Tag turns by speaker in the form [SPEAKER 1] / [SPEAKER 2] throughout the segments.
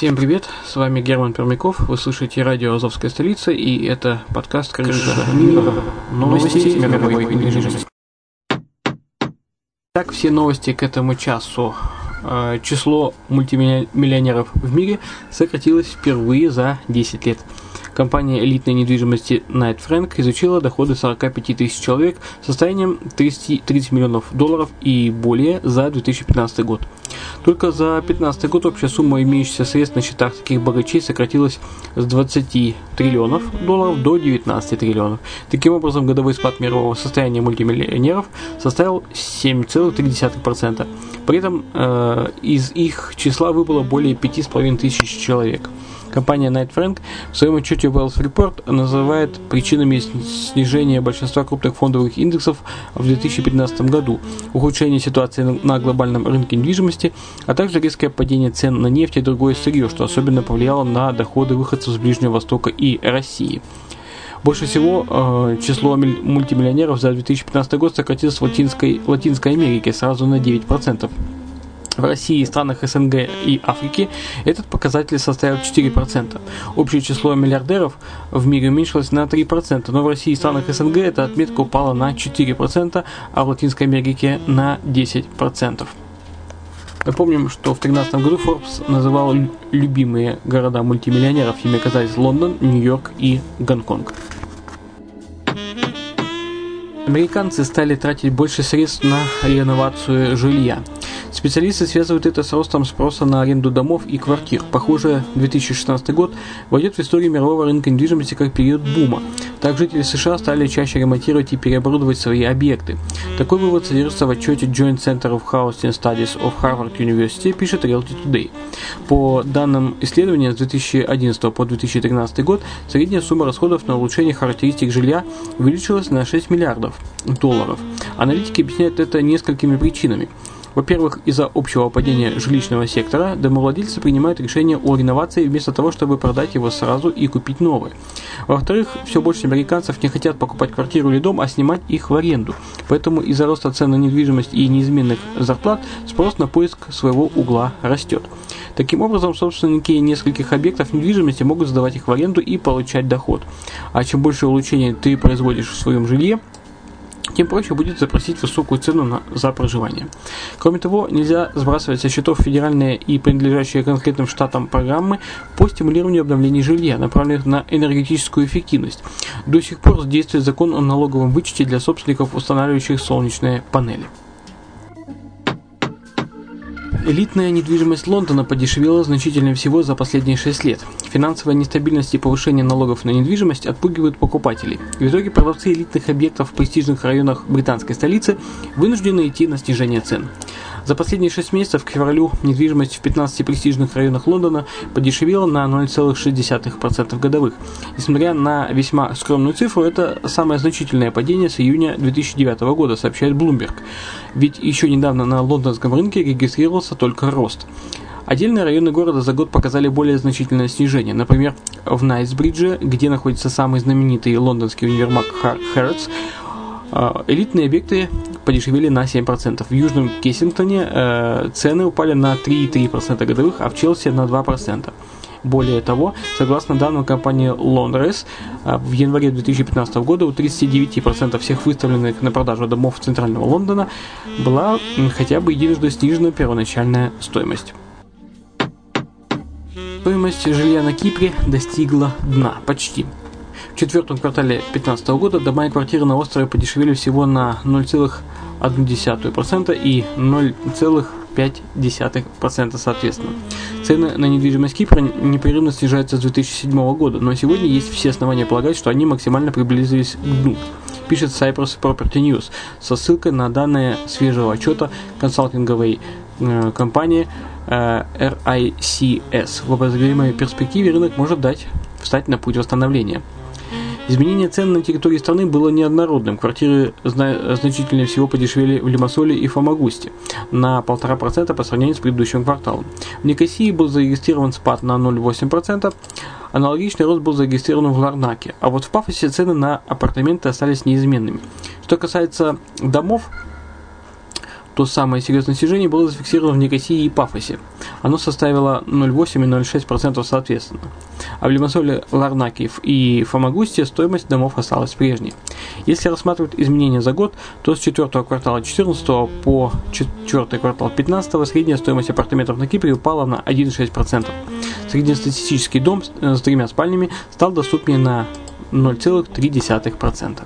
[SPEAKER 1] Всем привет, с вами Герман Пермяков, вы слушаете радио «Азовская столица» и это подкаст «Крыша мира. Новости мировой недвижимости». Так, все новости к этому часу. Э, число мультимиллионеров в мире сократилось впервые за 10 лет. Компания элитной недвижимости Knight Frank изучила доходы 45 тысяч человек с состоянием 30, 30 миллионов долларов и более за 2015 год. Только за 2015 год общая сумма имеющихся средств на счетах таких богачей сократилась с 20 триллионов долларов до 19 триллионов. Таким образом, годовой спад мирового состояния мультимиллионеров составил 7,3%. При этом э, из их числа выпало более 5,5 тысяч человек. Компания Knight Frank в своем отчете Wells Report называет причинами снижения большинства крупных фондовых индексов в 2015 году ухудшение ситуации на глобальном рынке недвижимости, а также резкое падение цен на нефть и другое сырье, что особенно повлияло на доходы выходцев с Ближнего Востока и России. Больше всего э, число мультимиллионеров за 2015 год сократилось в Латинской, Латинской Америке сразу на 9%. В России и странах СНГ и Африки этот показатель составил 4%. Общее число миллиардеров в мире уменьшилось на 3%, но в России и странах СНГ эта отметка упала на 4%, а в Латинской Америке на 10%. Напомним, что в 2013 году Forbes называл любимые города мультимиллионеров. Ими оказались Лондон, Нью-Йорк и Гонконг. Американцы стали тратить больше средств на реновацию жилья. Специалисты связывают это с ростом спроса на аренду домов и квартир. Похоже, 2016 год войдет в историю мирового рынка недвижимости как период бума. Так жители США стали чаще ремонтировать и переоборудовать свои объекты. Такой вывод содержится в отчете Joint Center of Housing Studies of Harvard University, пишет Realty Today. По данным исследования с 2011 по 2013 год, средняя сумма расходов на улучшение характеристик жилья увеличилась на 6 миллиардов долларов. Аналитики объясняют это несколькими причинами. Во-первых, из-за общего падения жилищного сектора домовладельцы принимают решение о реновации вместо того, чтобы продать его сразу и купить новое. Во-вторых, все больше американцев не хотят покупать квартиру или дом, а снимать их в аренду. Поэтому из-за роста цен на недвижимость и неизменных зарплат спрос на поиск своего угла растет. Таким образом, собственники нескольких объектов недвижимости могут сдавать их в аренду и получать доход. А чем больше улучшений ты производишь в своем жилье, тем проще будет запросить высокую цену на, за проживание. Кроме того, нельзя сбрасывать со счетов федеральные и принадлежащие конкретным штатам программы по стимулированию обновления жилья, направленных на энергетическую эффективность. До сих пор действует закон о налоговом вычете для собственников, устанавливающих солнечные панели. Элитная недвижимость Лондона подешевела значительно всего за последние 6 лет. Финансовая нестабильность и повышение налогов на недвижимость отпугивают покупателей. В итоге продавцы элитных объектов в престижных районах британской столицы вынуждены идти на снижение цен. За последние 6 месяцев к февралю недвижимость в 15 престижных районах Лондона подешевела на 0,6% годовых. Несмотря на весьма скромную цифру, это самое значительное падение с июня 2009 года, сообщает Bloomberg. Ведь еще недавно на лондонском рынке регистрировался только рост. Отдельные районы города за год показали более значительное снижение. Например, в Найтсбридже, где находится самый знаменитый лондонский универмаг Harrods, а, элитные объекты подешевели на 7%. В Южном Кессингтоне э, цены упали на 3,3% годовых, а в Челси на 2%. Более того, согласно данным компании Londres, э, в январе 2015 года у 39% всех выставленных на продажу домов центрального Лондона была хотя бы единожды снижена первоначальная стоимость. Стоимость жилья на Кипре достигла дна почти четвертом квартале 2015 года дома и квартиры на острове подешевели всего на 0,1% и 0,5% соответственно. Цены на недвижимость Кипра непрерывно снижаются с 2007 года, но сегодня есть все основания полагать, что они максимально приблизились к дну пишет Cyprus Property News со ссылкой на данные свежего отчета консалтинговой э, компании э, RICS. В обозримой перспективе рынок может дать встать на путь восстановления. Изменение цен на территории страны было неоднородным. Квартиры значительнее всего подешевели в Лимассоле и Фомагусте на 1,5% по сравнению с предыдущим кварталом. В Никосии был зарегистрирован спад на 0,8%, аналогичный рост был зарегистрирован в Ларнаке, а вот в Пафосе цены на апартаменты остались неизменными. Что касается домов, то самое серьезное снижение было зафиксировано в Никосии и Пафосе. Оно составило 0,8 и 0,6% соответственно. А в Лимассоле, Ларнаке и Фомагусте стоимость домов осталась прежней. Если рассматривать изменения за год, то с 4 квартала 2014 по 4 квартал 2015 средняя стоимость апартаментов на Кипре упала на 1,6%. Среднестатистический дом с тремя спальнями стал доступнее на 0,3%.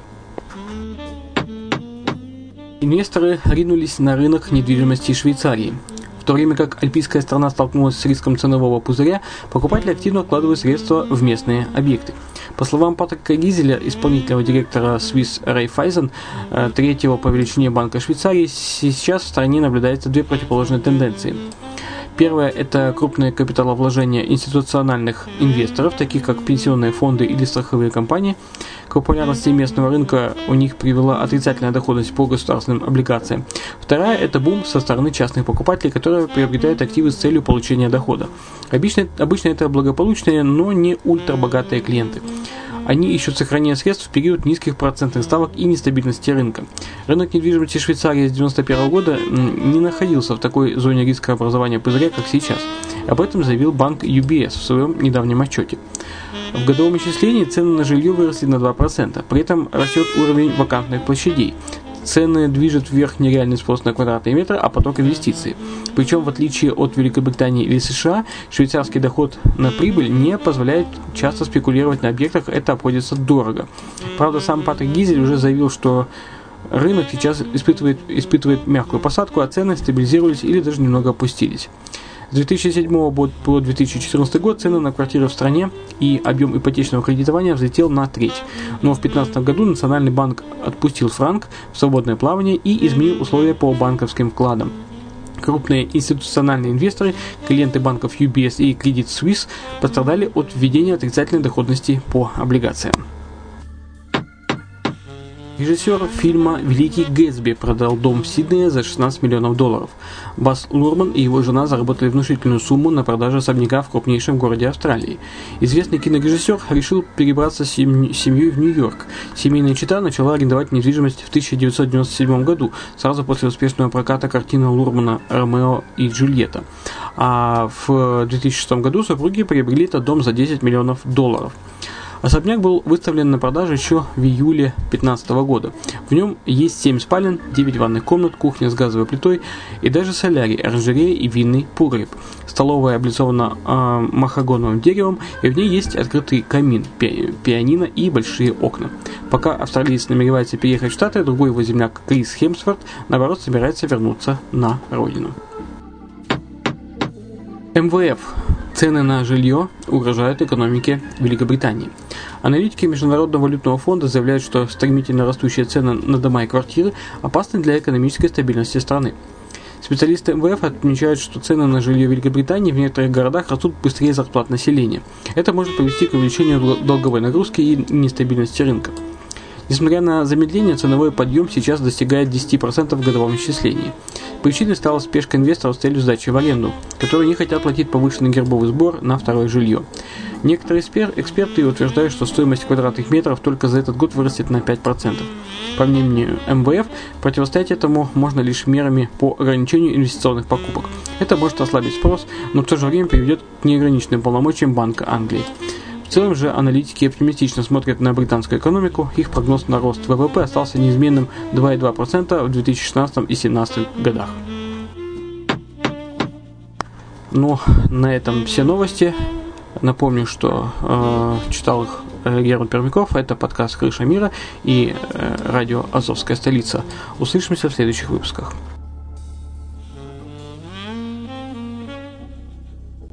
[SPEAKER 1] Инвесторы ринулись на рынок недвижимости Швейцарии. В то время как альпийская страна столкнулась с риском ценового пузыря, покупатели активно вкладывают средства в местные объекты. По словам Патрика Гизеля, исполнительного директора Swiss Raiffeisen, э, третьего по величине банка Швейцарии, сейчас в стране наблюдается две противоположные тенденции. Первое – это крупные капиталовложения институциональных инвесторов, таких как пенсионные фонды или страховые компании. К популярности местного рынка у них привела отрицательная доходность по государственным облигациям. Вторая – это бум со стороны частных покупателей, которые приобретают активы с целью получения дохода. Обычно, обычно это благополучные, но не ультрабогатые клиенты. Они ищут сохранение средств в период низких процентных ставок и нестабильности рынка. Рынок недвижимости Швейцарии с 1991 года не находился в такой зоне риска образования пузыря, как сейчас. Об этом заявил банк UBS в своем недавнем отчете. В годовом исчислении цены на жилье выросли на 2%, при этом растет уровень вакантных площадей. Цены движет вверх нереальный спрос на квадратный метр, а поток инвестиций. Причем, в отличие от Великобритании или США, швейцарский доход на прибыль не позволяет часто спекулировать на объектах, это обходится дорого. Правда, сам Патрик Гизель уже заявил, что рынок сейчас испытывает, испытывает мягкую посадку, а цены стабилизировались или даже немного опустились. С 2007 по 2014 год цены на квартиры в стране и объем ипотечного кредитования взлетел на треть. Но в 2015 году Национальный банк отпустил франк в свободное плавание и изменил условия по банковским вкладам. Крупные институциональные инвесторы, клиенты банков UBS и Credit Suisse пострадали от введения отрицательной доходности по облигациям. Режиссер фильма «Великий Гэтсби» продал дом в Сиднее за 16 миллионов долларов. Бас Лурман и его жена заработали внушительную сумму на продаже особняка в крупнейшем городе Австралии. Известный кинорежиссер решил перебраться с семьей в Нью-Йорк. Семейная чита начала арендовать недвижимость в 1997 году, сразу после успешного проката картины Лурмана «Ромео и Джульетта». А в 2006 году супруги приобрели этот дом за 10 миллионов долларов. Особняк был выставлен на продажу еще в июле 2015 года. В нем есть 7 спален, 9 ванных комнат, кухня с газовой плитой и даже солярий, оранжерея и винный погреб. Столовая облицована э, махагоновым деревом, и в ней есть открытый камин, пи пианино и большие окна. Пока австралиец намеревается переехать в Штаты, другой его земляк Крис Хемсворт, наоборот, собирается вернуться на родину. МВФ. Цены на жилье угрожают экономике Великобритании. Аналитики Международного валютного фонда заявляют, что стремительно растущие цены на дома и квартиры опасны для экономической стабильности страны. Специалисты МВФ отмечают, что цены на жилье Великобритании в некоторых городах растут быстрее зарплат населения. Это может привести к увеличению долговой нагрузки и нестабильности рынка. Несмотря на замедление, ценовой подъем сейчас достигает 10% в годовом исчислении. Причиной стала спешка инвесторов с целью сдачи в аренду, которые не хотят платить повышенный гербовый сбор на второе жилье. Некоторые эксперты утверждают, что стоимость квадратных метров только за этот год вырастет на 5%. По мнению МВФ, противостоять этому можно лишь мерами по ограничению инвестиционных покупок. Это может ослабить спрос, но в то же время приведет к неограниченным полномочиям Банка Англии. Целом же аналитики оптимистично смотрят на британскую экономику. Их прогноз на рост ВВП остался неизменным 2,2% в 2016 и 2017 годах. Ну, на этом все новости. Напомню, что э, читал их э, Герман Пермяков. Это подкаст «Крыша мира» и э, радио «Азовская столица». Услышимся в следующих выпусках.